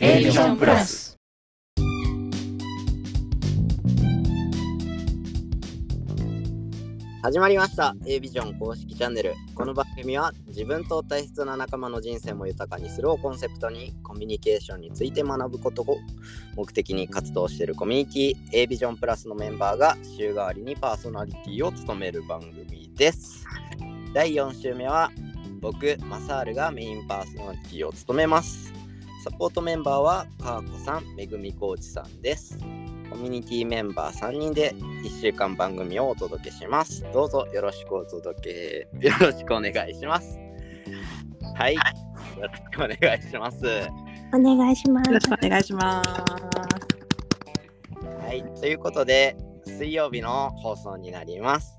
A ビジョンプラス。始まりました。A ビジョン公式チャンネル。この番組は自分と大切な仲間の人生も豊かにするをコンセプトにコミュニケーションについて学ぶことを目的に活動しているコミュニティ A ビジョンプラスのメンバーが週替わりにパーソナリティを務める番組です。第4週目は僕マサールがメインパーソナリティを務めます。サポートメンバーはかーこさんめぐみコーチさんですコミュニティメンバー3人で1週間番組をお届けします。どうぞよろしくお届け、よろしくお願いします。はい、よろしくお願いします。お願いしますよろ。しくお願いします。はい、ということで、水曜日の放送になります。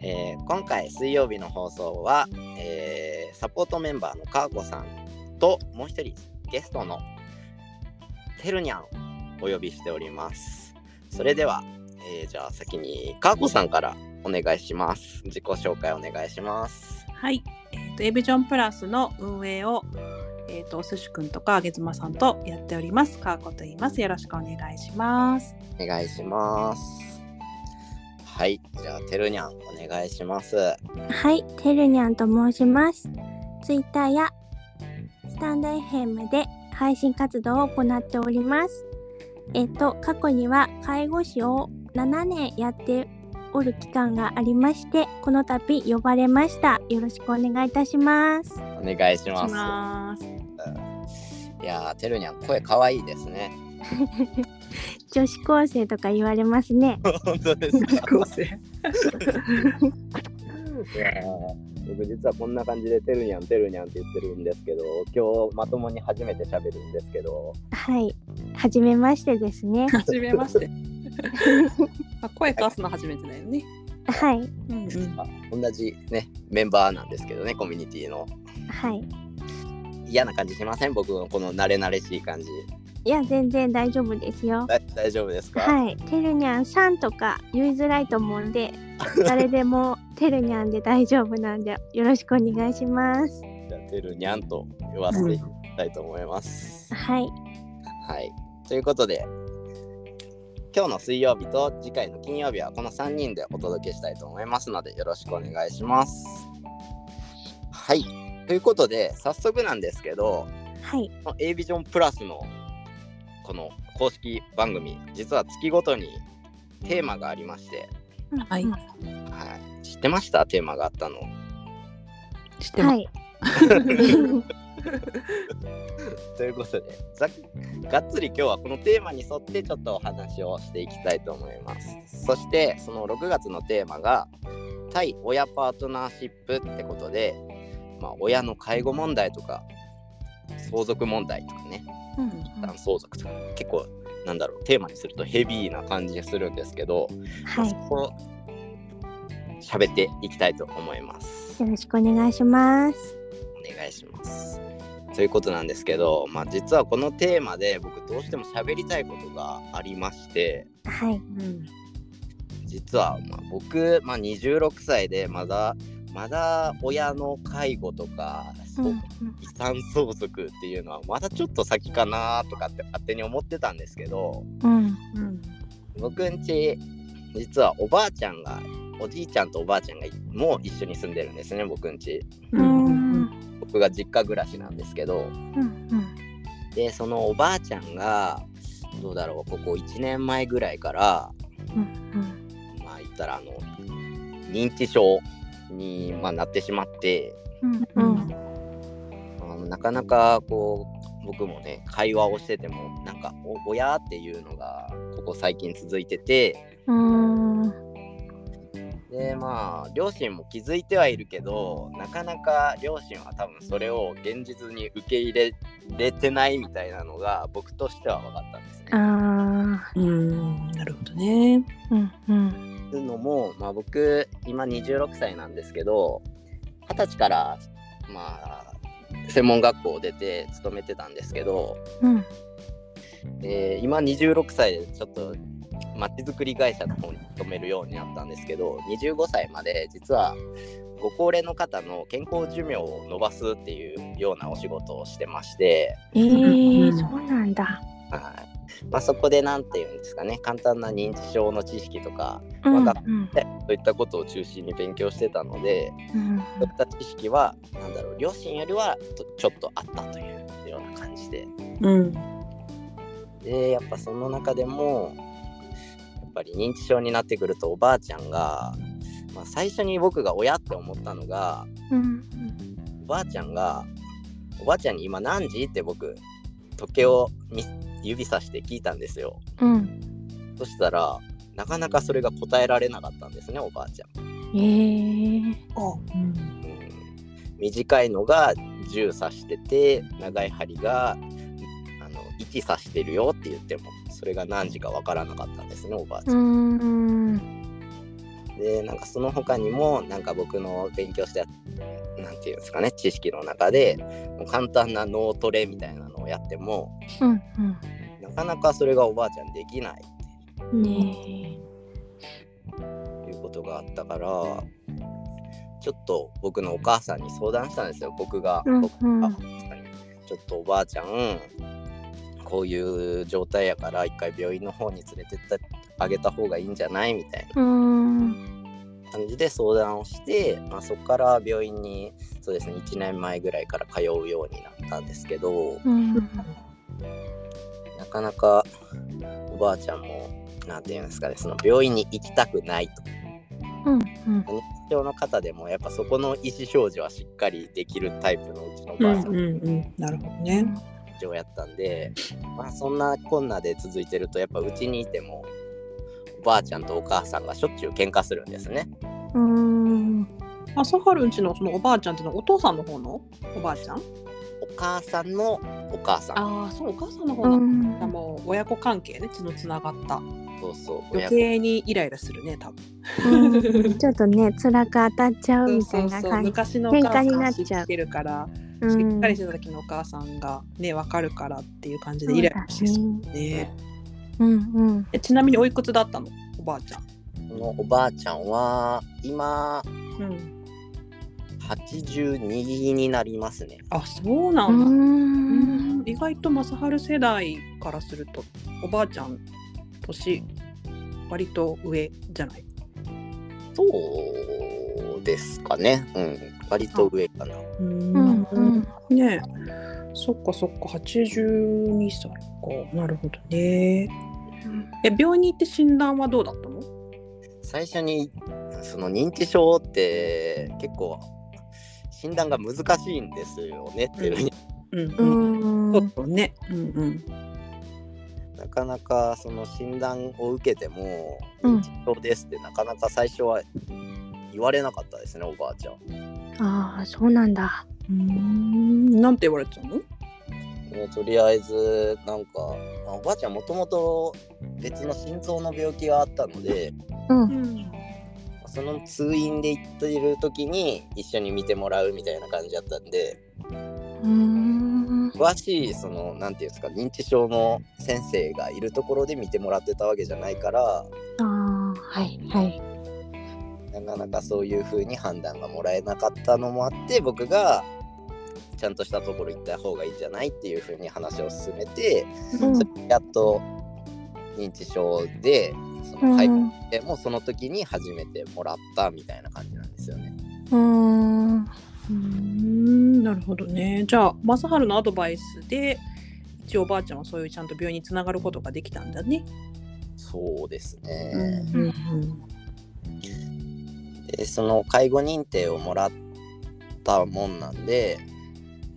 えー今回水曜日の放送は、えーサポートメンバーのかーこさんともう一人ゲストのてるにゃんをお呼びしております。それでは、えーじゃあ先にかーこさんからお願いします。自己紹介お願いします。はい、えっ、とエビジョンプラスの運営をえっ、とおすしくんとかあげずまさんとやっております。かーこと言います。よろしくお願いします。お願いします。はい、じゃあてるにゃんお願いします。はい、てるにゃんと申します。ツイッターやスタンド FM で配信活動を行っております。えっと、過去には介護士を7年やっておる期間がありまして、この度呼ばれました。よろしくお願いいたします。お願いしします。ます。いやー、てるにゃん、声かわいいですね。女子高生とか言われますね。本当ですか？構成。いやー僕実はこんな感じでてるにゃん、てるにゃんって言ってるんですけど、今日まともに初めて喋るんですけど、はい、はじめましてですね。はじめまして。あ声かすの初めてだよね。はい、うんうん。あ同じね、メンバーなんですけどね、コミュニティの。はい。嫌な感じしません？僕のこの慣れ慣れしい感じ。いや、全然大丈夫ですよ。だ大丈夫ですか？はい、てるにゃんさんとか言いづらいと思うんで、誰でもてるにゃんで大丈夫なんで、よろしくお願いします。じゃあてるにゃんと言わせていきたいと思います。はい、はい。ということで、今日の水曜日と次回の金曜日はこの3人でお届けしたいと思いますので、よろしくお願いします。はい。ということで、早速なんですけど、はい、A ビジョンプラスのこの公式番組、実は月ごとにテーマがありまして、はいうんはい、知ってました？テーマがあったの。知ってます。はい、ということでざがっつり今日はこのテーマに沿ってちょっとお話をしていきたいと思います。そしてその6月のテーマが対親パートナーシップってことで、まあ、親の介護問題とか相続問題とかねうん相続とか結構なんだろうテーマにするとヘビーな感じするんですけど、まあはそこを喋っていきたいと思います。い、よろしくお願いします。お願いします。ということなんですけど、まあ、実はこのテーマで僕どうしても喋りたいことがありましてはい、うん。実はまあ僕、まあ、26歳でまだまだ親の介護とか、遺産相続っていうのはまだちょっと先かなとかって勝手に思ってたんですけどうん、うん僕んち実はおばあちゃんがおじいちゃんとおばあちゃんがもう一緒に住んでるんですね僕んちう、うんうん、僕が実家暮らしなんですけど。うん、でそのおばあちゃんがどうだろうここ1年前ぐらいからうん、まあ言ったらあの認知症に、まあ、なってしまってうん、うん、あのなかなかこう僕もね会話をしててもなんかお親っていうのがここ最近続いててうん、でまあ両親も気づいてはいるけどなかなか両親は多分それを現実に受け入れれてないみたいなのが僕としては分かったんですね。あうんなるほどね。ー、うん、うん、というのも、まあ、僕今26歳なんですけど二十歳からまあ専門学校を出て勤めてたんですけど、うん、えー今26歳でちょっとまちづくり会社の方に勤めるようになったんですけど25歳まで実はご高齢の方の健康寿命を伸ばすっていうようなお仕事をしてましてえー、そうなんだ。はいまあ、そこで何て言うんですかね簡単な認知症の知識とか、うんまあ学でそういったことを中心に勉強してたのでうんそういった知識はなんだろう両親よりはとちょっとあったというような感じで。うん。でやっぱその中でもやっぱり認知症になってくるとおばあちゃんが、まあ、最初に僕が親って思ったのがうんおばあちゃんがおばあちゃんに今何時って僕時計をみ指さして聞いたんですようん。そしたらなかなかそれが答えられなかったんですねおばあちゃん、えー。あうんうん、短いのが10指してて長い針があの1指してるよって言ってもそれが何時かわからなかったんですねおばあちゃんうーん。でなんかその他にもなんか僕の勉強したなんていうんですかね知識の中でもう簡単な脳トレみたいなのをやってもうんなかなかそれがおばあちゃんできないう。ん。ねということがあったからちょっと僕のお母さんに相談したんですよ。僕が、うん僕うんがちょっとおばあちゃんこういう状態やから一回病院の方に連れてってあげた方がいいんじゃない？みたいな。感じで相談をして、まあ、そこから病院にそうですね1年前ぐらいから通うようになったんですけどうん。なかなかおばあちゃんも何て言うんですかねその病院に行きたくないとうん。うん。認知症の方でもやっぱそこの意思表示はしっかりできるタイプのうちのおうんばあさんうんうんなるほどね。やったんで、まあそんなこんなで続いてるとやっぱうちにいてもおばあちゃんとお母さんがしょっちゅう喧嘩するんですね。うーん。朝春んちのそのおばあちゃんっていうのはお父さんの方のおばあちゃん？お母さんのお母さん。ああそうお母さんの方うの、ん。もう親子関係ね血のつながったそうそう。余計にイライラするね多分。うんちょっとね、辛く当たっちゃうみたそそういうな感じ。昔のお母さ喧嘩にんなっちゃう知ってるから、うしっんかりしてた時のお母さんがね分かるからっていう感じでイライラしてそうね。うんうん。えちなみにおいくつだったの？おばあちゃん。このおばあちゃんは今うん、82になりますね。あそうなうんだ。ん。意外と正治世代からするとおばあちゃん年割と上じゃない？そうですかね。うん。割と上かな。ううんうん。ねえ。そっかそっか。82歳か。なるほどね。え病院に行って診断はどうだったの？最初にその認知症って結構診断が難しいんですよねっていうふうん。ちょっとね。うんうん。なかなかその診断を受けてもうん。認知症ですってなかなか最初は言われなかったですねおばあちゃん。ああ、そうなんだ。うんなんて言われてたの？もうとりあえずなんかまあおばあちゃんもともと別の心臓の病気があったのでうん。その通院で行っている時に一緒に見てもらうみたいな感じだったんでうーん。詳しいそのなんていうんですか認知症の先生がいるところで見てもらってたわけじゃないからああ、はいはい。なかなかそういう風に判断がもらえなかったのもあって僕がちゃんとしたところ行った方がいいんじゃないっていう風に話を進めて、うんそれでやっと認知症でその介護でもその時に初めてもらったみたいな感じなんですよね。うーん。うんなるほどねじゃあ正治のアドバイスで一応おばあちゃんはそういうちゃんと病院につながることができたんだね。そうですうね。んうんでその介護認定をもらったもんなんで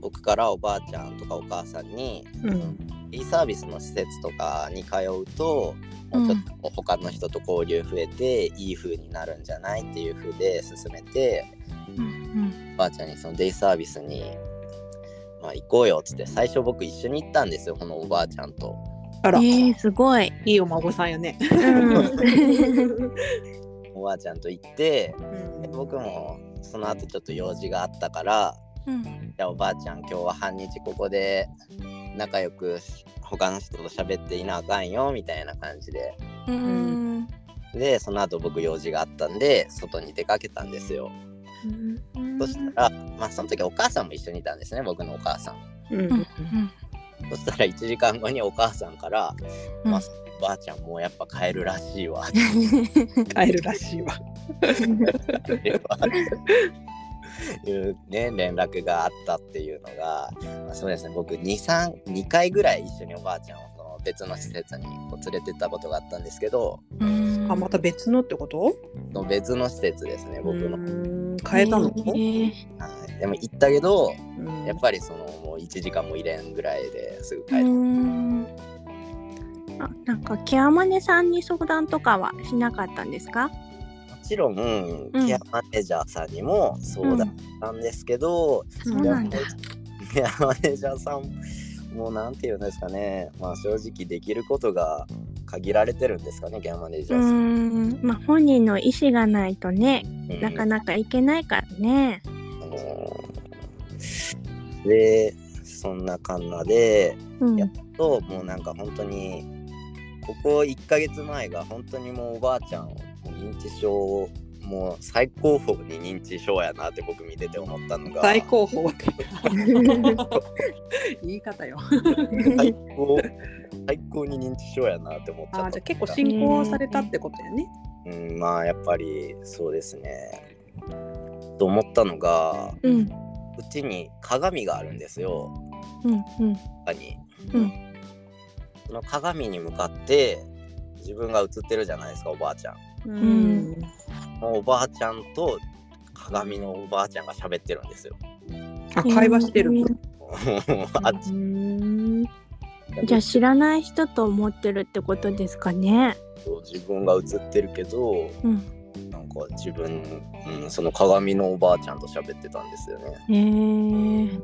僕からおばあちゃんとかお母さんにうんいいサービスの施設とかに通うと、もうちょっと他の人と交流増えていい風になるんじゃないっていう風で進めてうんおばあちゃんにそのデイサービスに、まあ、行こうよっつって最初僕一緒に行ったんですよこのおばあちゃんと。あら、えー、すごい。いいお孫さんやね。うん。おばあちゃんと行ってうんで僕もその後ちょっと用事があったからうん。じゃあおばあちゃん今日は半日ここで仲良く他の人と喋っていなあかんよみたいな感じでうん。でその後僕用事があったんで外に出かけたんですよ。そしたら、まあ、その時お母さんも一緒にいたんですね僕のお母さん。うんうん。そしたら1時間後にお母さんから「うんまあ、ばあちゃんもうやっぱ 帰るらしいわ」帰るらしいわ。いうね連絡があったっていうのが、まあ、そうですね。僕232回ぐらい一緒におばあちゃんをその別の施設にこう連れてったことがあったんですけどあ、また別のってこと？その別の施設ですね僕の、変えたの、へはい、でも行ったけどうん。やっぱりそのもう1時間も入れんぐらいですぐ帰ーうる、んあなんかケアマネさんに相談とかはしなかったんですか？もちろん、ケアマネージャーさんにも相談したんですけど、そうなんだ。ケアマネージャーさんもうなんていうんですかね。まあ正直できることが限られてるんですかねケアマネージうャーさん、ん。まあ本人の意思がないとねうん。なかなかいけないからね。あのーでそんなかんなでうん。やっともうなんか本当にここ1ヶ月前が本当にもうおばあちゃん認知症もう最高峰に認知症やなって僕見てて思ったのが。最高峰って言い方よ。最高。最高に認知症やなって思っちゃった。あじゃあ結構進行されたってことやね。うんまあやっぱりそうですね。と思ったのがうん。うちに鏡があるんですよ。うんうん。中に、うんその鏡に向かって自分が映ってるじゃないですかおばあちゃん。うん。おばあちゃんと鏡のおばあちゃんが喋ってるんですよ。あ会話してる。あっち。うん。じゃあ知らない人と思ってるってことですかね。と自分が映ってるけどうんか自分、うん、その鏡のおばあちゃんと喋ってたんですよね。へえ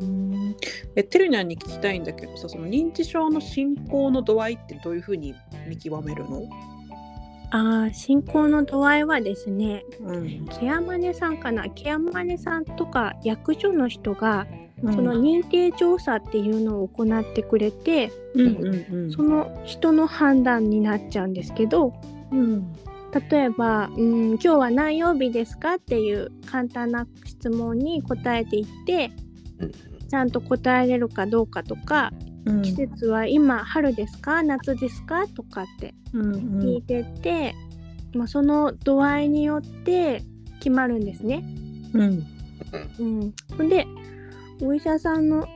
えてるにゃんに聞きたいんだけどさその認知症の進行の度合いってどういうふうに見極めるの、あー進行の度合いはですねうん。ケアマネさんかな？ケアマネさんとか役所の人がそその認定調査っていうのを行ってくれて、うんうんうん。その人の判断になっちゃうんですけどうん例えば、うん「今日は何曜日ですか?」っていう簡単な質問に答えていってうん。ちゃんと答えれるかどうかとかうん。季節は今春ですか？夏ですか？とかってうん聞いてって、まあ、その度合いによって決まるんですね。うん。うん、ほんでお医者さんの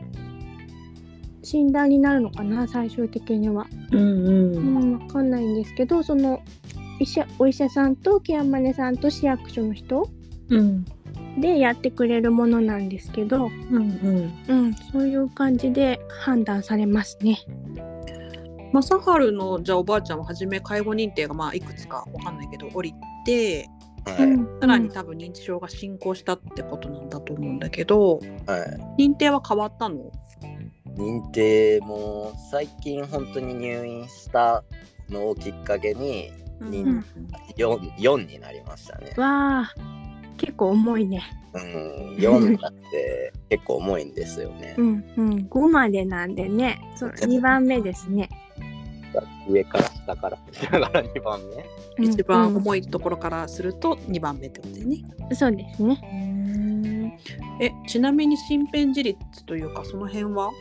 診断になるのかな最終的には。うんううんん、わかんないんですけどその医者お医者さんとケアマネさんと市役所の人うん。でやってくれるものなんですけど、うんうん。うん、そういう感じで判断されますね。正治のじゃあおばあちゃんは初め介護認定がまあいくつかわかんないけど降りてはい、うん。さらに多分認知症が進行したってことなんだと思うんだけどはい。認定は変わったの？認定も最近本当に入院したのをきっかけに認うん 4, 4になりましたね。わあ結構重いね。うん、4になって結構重いんですよねう。んうん、5までなんでねそう2番目ですね。上から下から下から2番目。うん一番うん重いところからすると2番目ってことだよね。そうですね。えちなみに身辺自立というかその辺は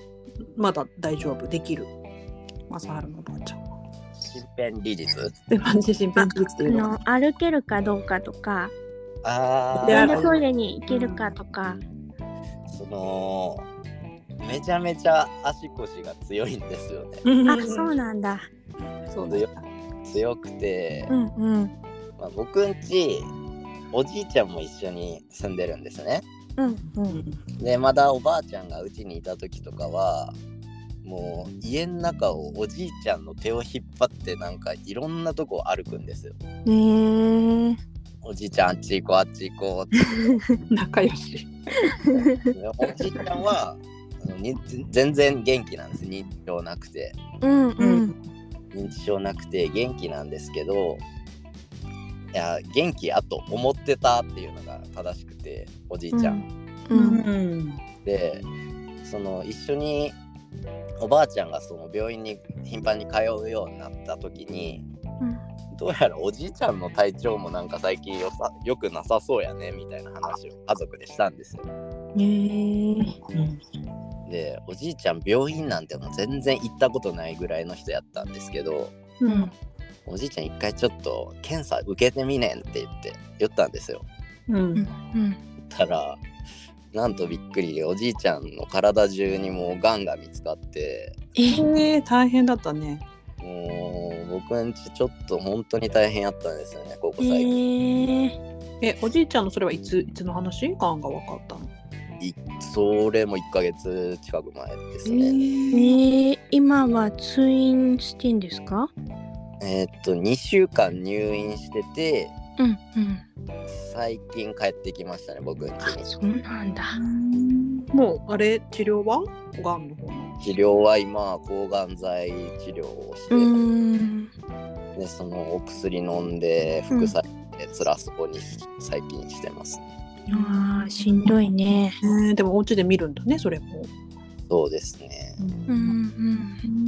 まだ大丈夫？できる？正治のおばあちゃんは。身辺利率でマジ身辺自立ってあいうの？はの歩けるかどうかとか。あであトイレに行けるかとか、そのめちゃめちゃ足腰が強いんですよね。あそうなんだ。そうだ。よ。強くて、うんうん。まあ、僕んちおじいちゃんも一緒に住んでるんですね。うんううんん。でまだおばあちゃんがうちにいた時とかはもう家の中をおじいちゃんの手を引っ張ってなんかいろんなとこ歩くんですよ。へえおじいちゃんあっち行こうあっち行こうって。仲良し。でおじいちゃんはに全然元気なんです認知症なくてうんうん認知症なくて元気なんですけどいや元気やと思ってたっていうのが正しくておじいちゃん。うんん。でその一緒におばあちゃんがその病院に頻繁に通うようになった時にどうやらおじいちゃんの体調もなんか最近よさよくなさそうやねみたいな話を家族でしたんですよ。へえでおじいちゃん病院なんてもう全然行ったことないぐらいの人やったんですけどうん。おじいちゃん一回ちょっと検査受けてみねんって言って言ったんですよ。うん。うん。たらなんとびっくりおじいちゃんの体中にもうがんが見つかってええー、大変だったね。もう僕んちちょっと本当に大変やったんですよねここえ最近。ーえ、おじいちゃんのそれはいついつの話？がんが分かったの？いそれも1ヶ月近く前ですえね。えーー今は通院してんですか？えーっと2週間入院しててうんうん最近帰ってきましたね僕んあちに。そうなんだもうあれ治療は？がんの方？の。治療は今抗がん剤治療をして、うーんでそのお薬飲んで副作用で辛そうに最近してます。あーしんどいねえー、でもお家で見るんだね、それも。そうですね。うんうん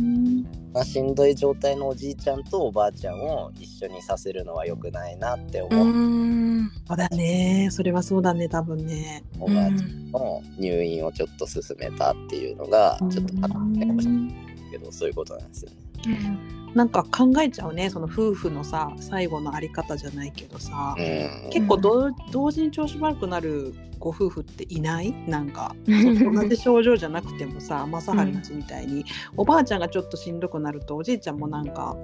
まあ、しんどい状態のおじいちゃんとおばあちゃんを一緒にさせるのは良くないなって思うう、んそうだね。それはそうだね、多分ね。おばあちゃんの入院をちょっと進めたっていうのがちょっとあってほしいけどそういうことなんですよね。うんなんか考えちゃうね、その夫婦のさ、最後のあり方じゃないけどさ。うん。結構どう同時に調子悪くなるご夫婦っていない？なんか。同じ症状じゃなくてもさ正治のちみたいに、おばあちゃんがちょっとしんどくなるとおじいちゃんもなんか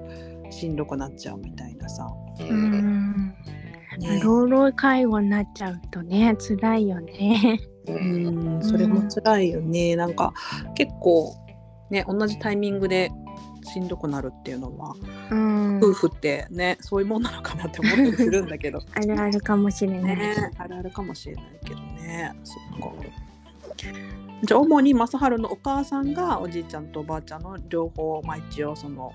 しんどくなっちゃうみたいなさ。ううんんね老老介護になっちゃうとね辛いよね。ううんん。それも辛いよね。なんか結構ね同じタイミングでしんどくなるっていうのは、うん、夫婦ってねそういうもんなのかなって思ったりするんだけど。あるあるかもしれない。ねあるあるかもしれないけどね。そっか。じゃあ主に正治のお母さんがおじいちゃんとおばあちゃんの両方、まあ、一応その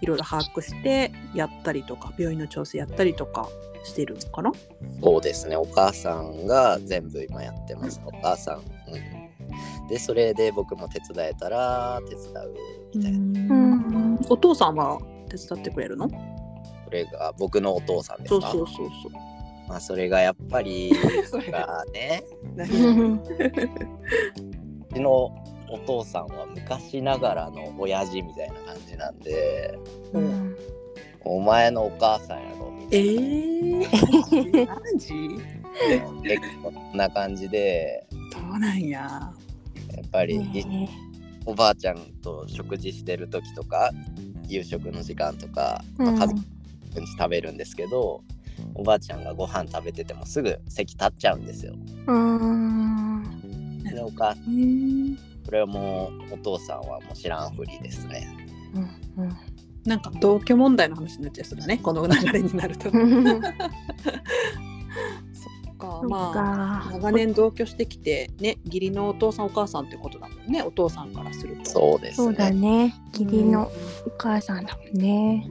いろいろ把握してやったりとか病院の調整やったりとかしてるのかな？そうですね。お母さんが全部今やってます。お母さん、うん、でそれで僕も手伝えたら手伝うみたいな、んお父さんは手伝ってくれるの？それが僕のお父さんですか？そうそうそうそう。まあそれがやっぱり それががね。うちのお父さんは昔ながらの親父みたいな感じなんでうん。お前のお母さんやろみたえいー、マジな、結構こんな感じで。そうなんや。やっぱり、ねおばあちゃんと食事してる時とか夕食の時間とか、まあうん家族分食べるんですけど、おばあちゃんがご飯食べててもすぐ席立っちゃうんですよ。うんでお母えー、これはもうお父さんはもう知らんふりですね。うんなんか同居問題の話になっちゃいそうだねこの流れになると。かまあか長年同居してきてね義理のお父さんお母さんってことだもんねお父さんからすると。そうですそうだね。ね義理のお母さんだもんね。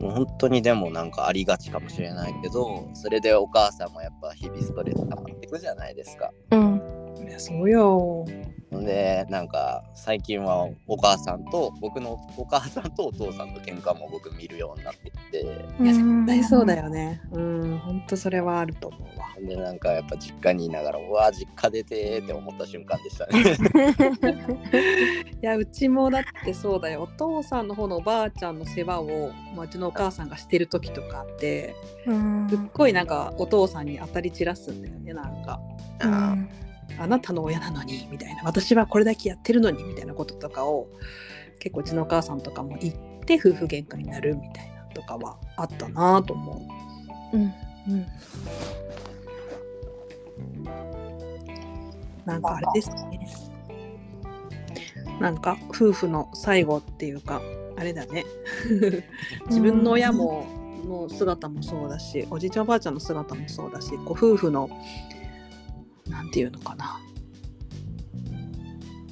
もう本当にでもなんかありがちかもしれないけどそれでお母さんもやっぱ日々ストレス溜まっていくじゃないですか。うんいやそうよ。でなんか最近はお母さんと僕のお母さんとお父さんと喧嘩も僕見るようになってきていや絶対そうだよ。よね。うん本当それはあると思うわ。でなんかやっぱ実家にいながらうわ実家出てーって思った瞬間でしたね。いやうちもだってそうだよお父さんの方のおばあちゃんの世話を、まあ、うちのお母さんがしてる時とかあってうんすっごいなんかお父さんに当たり散らすんだよねなんか。うんあなたの親なのにみたいな。私はこれだけやってるのにみたいなこととかを結構うちのお母さんとかも言って夫婦喧嘩になるみたいなとかはあったなと思う。んうん。うなんかあれですね。なんか夫婦の最後っていうかあれだね。自分の親もの姿もそうだしおじいちゃんおばあちゃんの姿もそうだしこう夫婦のなんていうのかな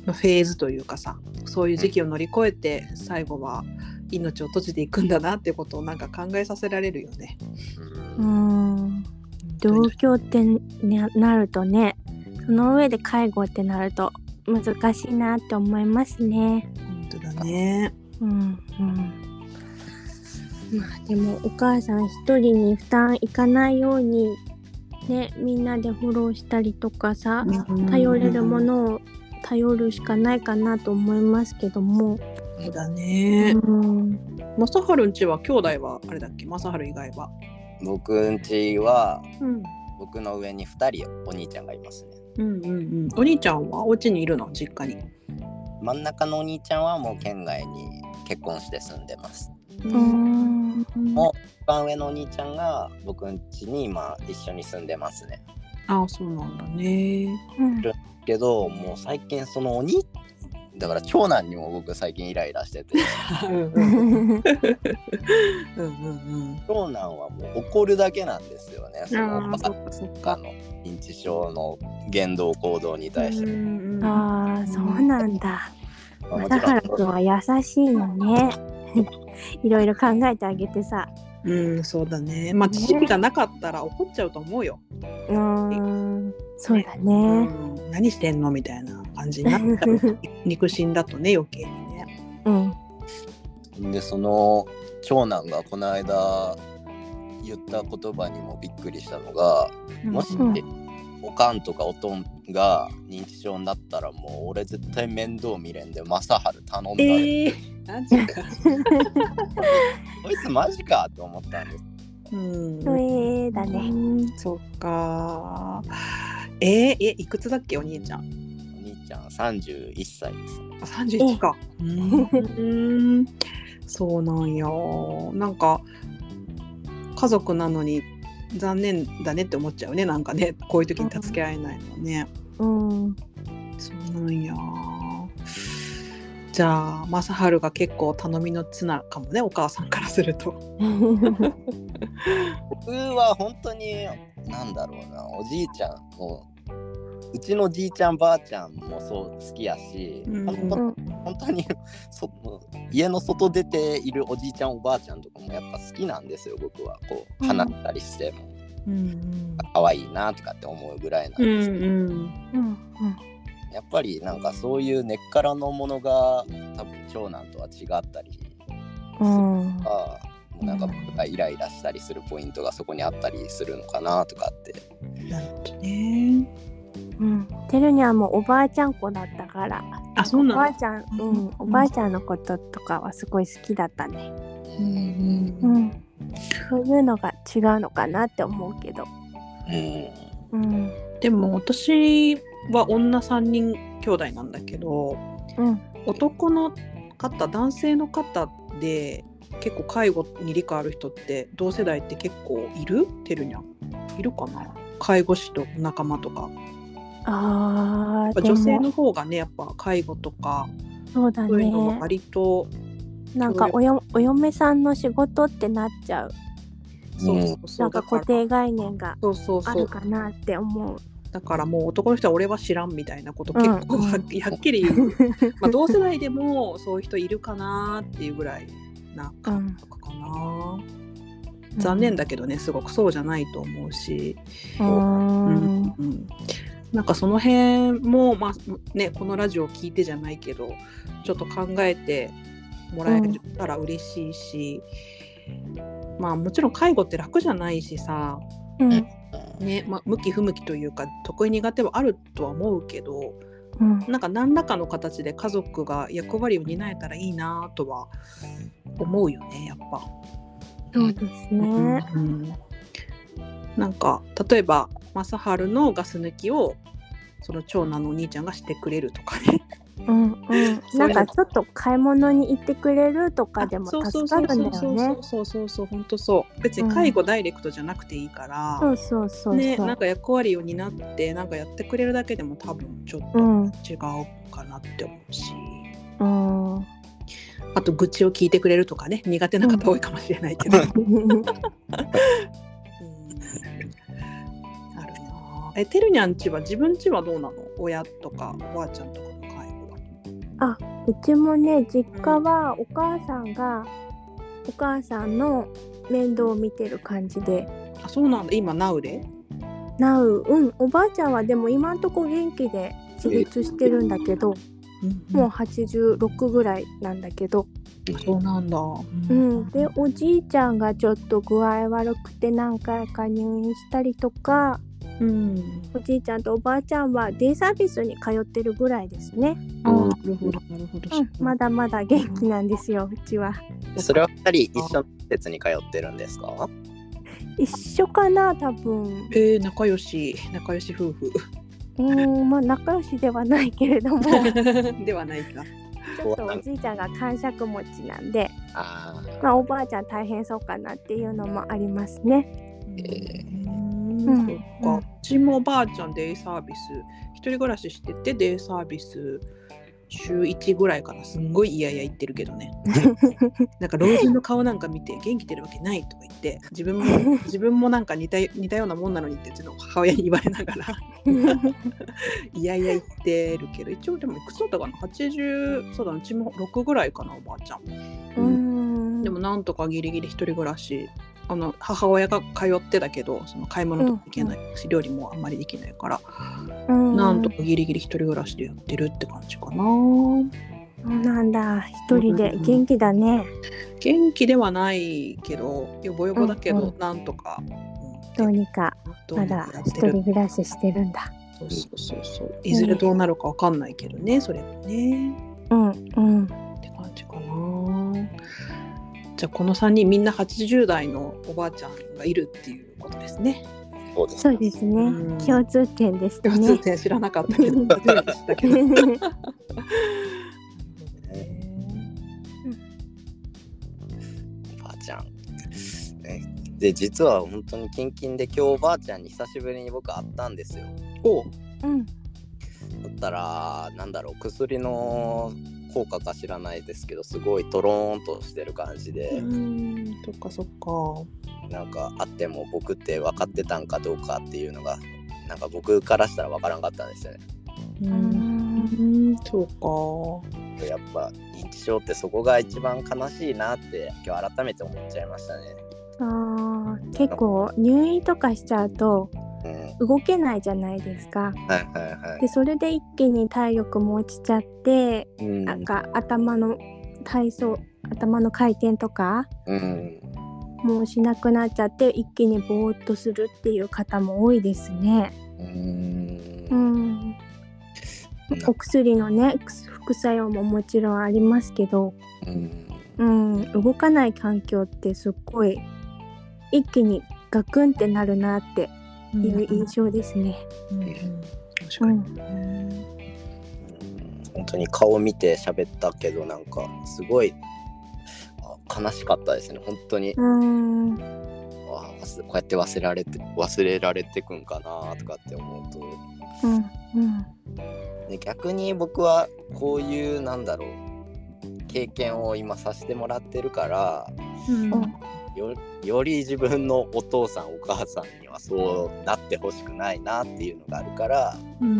まあフェーズというかさそういう時期を乗り越えて最後は命を閉じていくんだなってことをなんか考えさせられるよね。うん同居って、ね、なるとねその上で介護ってなると難しいなって思いますね。本当だね。うんうんまあでもお母さん一人に負担いかないようにねみんなでフォローしたりとかさ頼れるものを頼るしかないかなと思いますけども。そうだね。うん正治んちは兄弟はあれだっけ？正治以外は。僕んちはうん。僕の上に2人お兄ちゃんがいますね。うんうんうん。お兄ちゃんはお家にいるの？実家に。真ん中のお兄ちゃんはもう県外に結婚して住んでます。うんも一番上のお兄ちゃんが僕んちに今一緒に住んでますね。ああそうなんだね。うんけどもう最近そのお兄だから長男にも僕最近イライラしててうんうんうんうんうん。長男はもう怒るだけなんですよね。そのそっかの認知症の言動行動に対して。ああそうなんだ。まあも正ちろん原くんは優しいのね。いろいろ考えてあげてさ。うんそうだね。まあ知識がなかったら怒っちゃうと思うよ。うーんそうだうね。ん何してんのみたいな感じになっちゃう。肉親だとね余計にね。うんでその長男がこの間言った言葉にもびっくりしたのが、もし、うんおかんとかおとんが認知症になったらもう俺絶対面倒見れんで正治頼んだで、ええー。マジか。こいつマジかと思ったんですうん。それだね。うんそっか。えー、えいくつだっけ？お兄ちゃん。お兄ちゃん31歳ですあ三十一か。うん。そうなんや。なんか家族なのに残念だねって思っちゃうね。なんかねこういう時に助け合えないのね。うんそうなんや。じゃあ正治が結構頼みの綱かもねお母さんからすると。僕は本当になんだろうなおじいちゃんもうちのじいちゃんばあちゃんもそう好きやし、うん。本当本当にそ家の外出ているおじいちゃんおばあちゃんとかもやっぱ好きなんですよ僕は。こううん。話したりしても、うん可愛いなとかって思うぐらいなんうんで。す、うんうん。やっぱりなんかそういう根っからのものが多分長男とは違ったりうんあもうなんか僕がイライラしたりするポイントがそこにあったりするのかなとかって。なるほどね。うん。てるにはもうおばあちゃん子だったから。あそうなの？おばあ。ちゃん、うん、おばあちゃんのこととかはすごい好きだったね。うんうんうん。そういうのが違うのかなって思うけど。うんうん。でも私は女3人兄弟なんだけどうん。男の方男性の方で結構介護に理解ある人って同世代って結構いる？てるにゃんいるかな？介護士と仲間とかあ女性も、の方がねやっぱ介護とかそうだそういうの。割と、なんかおよお嫁さんの仕事ってなっちゃう。そうそうそなうん。だか固定概念がそうそうあるかなって思う。だからもう男の人は俺は知らんみたいなこと結構うん。はっきり言う、まあ同世代でもそういう人いるかなっていうぐらいな感覚かな、残念だけどねすごくそうじゃないと思うし、うーん。うん、なんかその辺も、まあね、このラジオを聞いてじゃないけどちょっと考えてもらえたら嬉しいし、まあもちろん介護って楽じゃないしさ、うん。ねまあ、向き不向きというか得意苦手はあるとは思うけどうん。なんか何らかの形で家族が役割を担えたらいいなとは思うよねやっぱ。そうですね。うんなんか例えば正治のガス抜きをその長男のお兄ちゃんがしてくれるとかね。うんうん。なんかちょっと買い物に行ってくれるとかでもそうそ助うそうそかるんだよねうそう。そうそうそう本当そう別に介護ダイレクトじゃなくていいから、そうそうそうそう。ねなんか役割を担ってなんかやってくれるだけでも多分ちょっとうん違うかなって思うし、うん。あと愚痴を聞いてくれるとかね苦手な方多いかもしれないけど、う んえてるにゃんちは自分ちはどうなの？親とかおばあちゃんとかの介護は。うちもね実家はお母さんがお母さんの面倒を見てる感じで。あそうなんだ。今ナウで？なううん。おばあちゃんはでも今んとこ元気で自立してるんだけどもう86ぐらいなんだけど、そうなんだ、ううん、でおじいちゃんがちょっと具合悪くて何回か入院したりとかうん。おじいちゃんとおばあちゃんはデイサービスに通ってるぐらいですね。なるほど、なるほど。うん、まだまだ元気なんですよ、うちは。それは2人一緒の施設に通ってるんですか？一緒かな、多分。えー、仲良し、仲良し夫婦。うーん、まあ仲良しではないけれども、ち ではないか。ょっとおじいちゃんが感触持ちなんで、ああ、まあおばあちゃん大変そうかなっていうのもありますね。えうんうんそっか。うちもおばあちゃんデイサービス、一人暮らししててデイサービス週1ぐらいかな。すんごい嫌々言ってるけどね。なんか老人の顔なんか見て元気出るわけないとか言って、自分も 自分もなんか似た似たようなもんなのにってうちの母親に言われながらいやいや言ってるけど、一応でもいくつだったかな ?80、そうだ、うちも6ぐらいかな、おばあちゃん。うーん。でもなんとかギリギリ一人暮らしあの母親が通ってたけどその買い物とか行けないし、料理もあんまりできないから、うん。なんとかギリギリ一人暮らしでやってるって感じかな。そうなんだ、一人で。元気だね。元気ではないけどよぼよぼだけど、うんうなんとか、うん。どうにか、まだ一人暮らししてるんだ。そうそうそうそう。いずれどうなるかわかんないけどねそれもね。うん、うん。って感じかなじゃあこの3人みんな80代のおばあちゃんがいるっていうことですねそうですそうですねうん。共通点でした共通ね。点知らなかったけどけどおばあちゃん。ねで、実は本当にキンキンで今日おばあちゃんに久しぶりに僕会ったんですよ。おううん、だったら、なんだろう、薬の効果か知らないですけど、すごいトローンとしてる感じで、んそっかそっかなんかあっても僕って分かってたんかどうかっていうのが、なんか僕からしたら分からんかったんですよね。ううんんそうかやっぱ認知症ってそこが一番悲しいなって今日改めて思っちゃいましたね。あー結構入院とかしちゃうとうん、動けないじゃないですか。はいはいはい。で。それで一気に体力も落ちちゃって、うん。なんか頭の体操頭の回転とかうん、もうしなくなっちゃって一気にぼーっとするっていう方も多いですね。うん。うん、お薬のね副作用ももちろんありますけど、うん。うん、動かない環境ってすっごい一気にガクンってなるなっていう印象ですね。うんうん。確かに。ね本当に顔見て喋ったけどなんかすごいあ悲しかったですね。本当に、こうやって忘れられて忘れられてくんかなとかって思うと。うん、うん、で逆に僕はこういうなんだろう経験を今させてもらってるからうんよより自分のお父さんお母さんにはそうなってほしくないなっていうのがあるからうん。うん、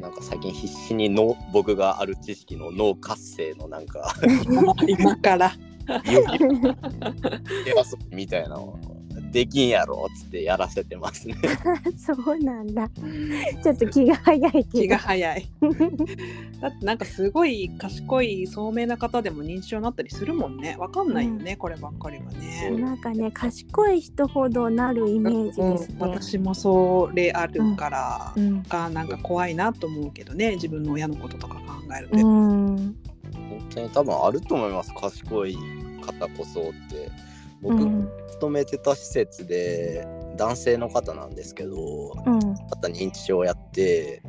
なんか最近必死に脳僕がある知識の脳活性のなんか 今から。みたいなの。をできんやろっつってやらせてますね。そうなんだ。ちょっと気が早い。気が早い だってなんかすごい賢い聡明な方でも認知症になったりするもんねわかんないよね、こればっかりはねなんかね賢い人ほどなるイメージですうんね。私もそれあるから、うん、がなんか怖いなと思うけどね自分の親のこととか考えると、うん、本当に多分あると思います賢い方こそって。僕、うん、勤めてた施設で男性の方なんですけど、うん、また認知症やって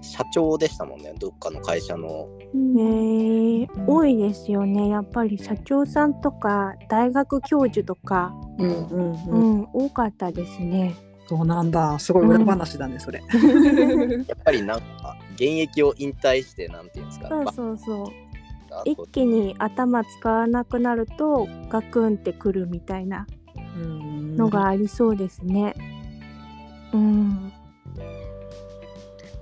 社長でしたもんねどっかの会社の。ねえ多いですよね。やっぱり社長さんとか大学教授とか、うんうんううんん、多かったですね。そうなんだすごい裏話だね、それ やっぱりなんか現役を引退してなんていうんですかそうバそうそう。一気に頭使わなくなるとガクンってくるみたいなのがありそうですね。うん、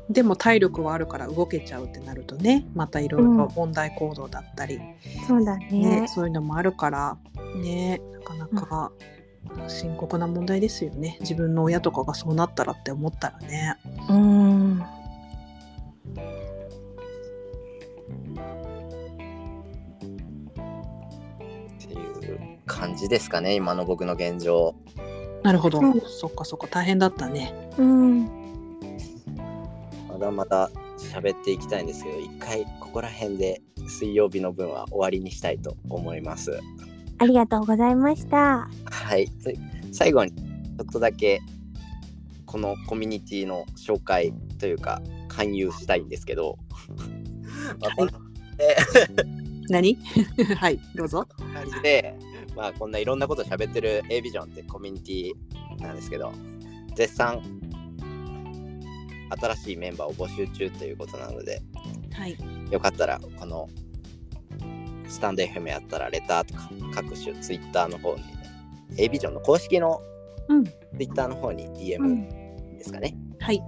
でも体力はあるから動けちゃうってなるとねまたいろいろ問題行動だったり、そうだねね。そういうのもあるからねなかなか深刻な問題ですよね自分の親とかがそうなったらって思ったらね。じですかね今の僕の現状。なるほど、うんそっかそっか大変だったねうん。まだまだ喋っていきたいんですけど一回ここら辺で水曜日の分は終わりにしたいと思います。ありがとうございました。はい。で最後にちょっとだけこのコミュニティの紹介というか勧誘したいんですけど、何？はいどうぞで、まあ、こんないろんなこと喋ってる A ビジョンってコミュニティなんですけど絶賛新しいメンバーを募集中ということなのではいよかったらこのスタンド FM やったらレターとか各種 Twitter の方に、ね、A ビジョンの公式のうん Twitter の方にう DM ん。ですかね、はい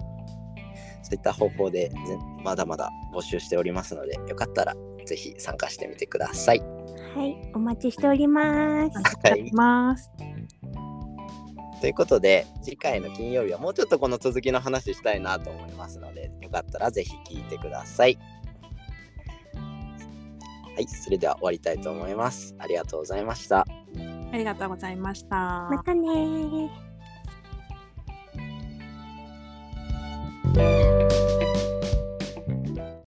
そういった方法でぜまだまだ募集しておりますのでよかったらぜひ参加してみてください。はいお待ちしております。はい、ます。ということで次回の金曜日はもうちょっとこの続きの話したいなと思いますのでよかったらぜひ聞いてください。はい、それでは終わりたいと思います。ありがとうございました。ありがとうございました。またね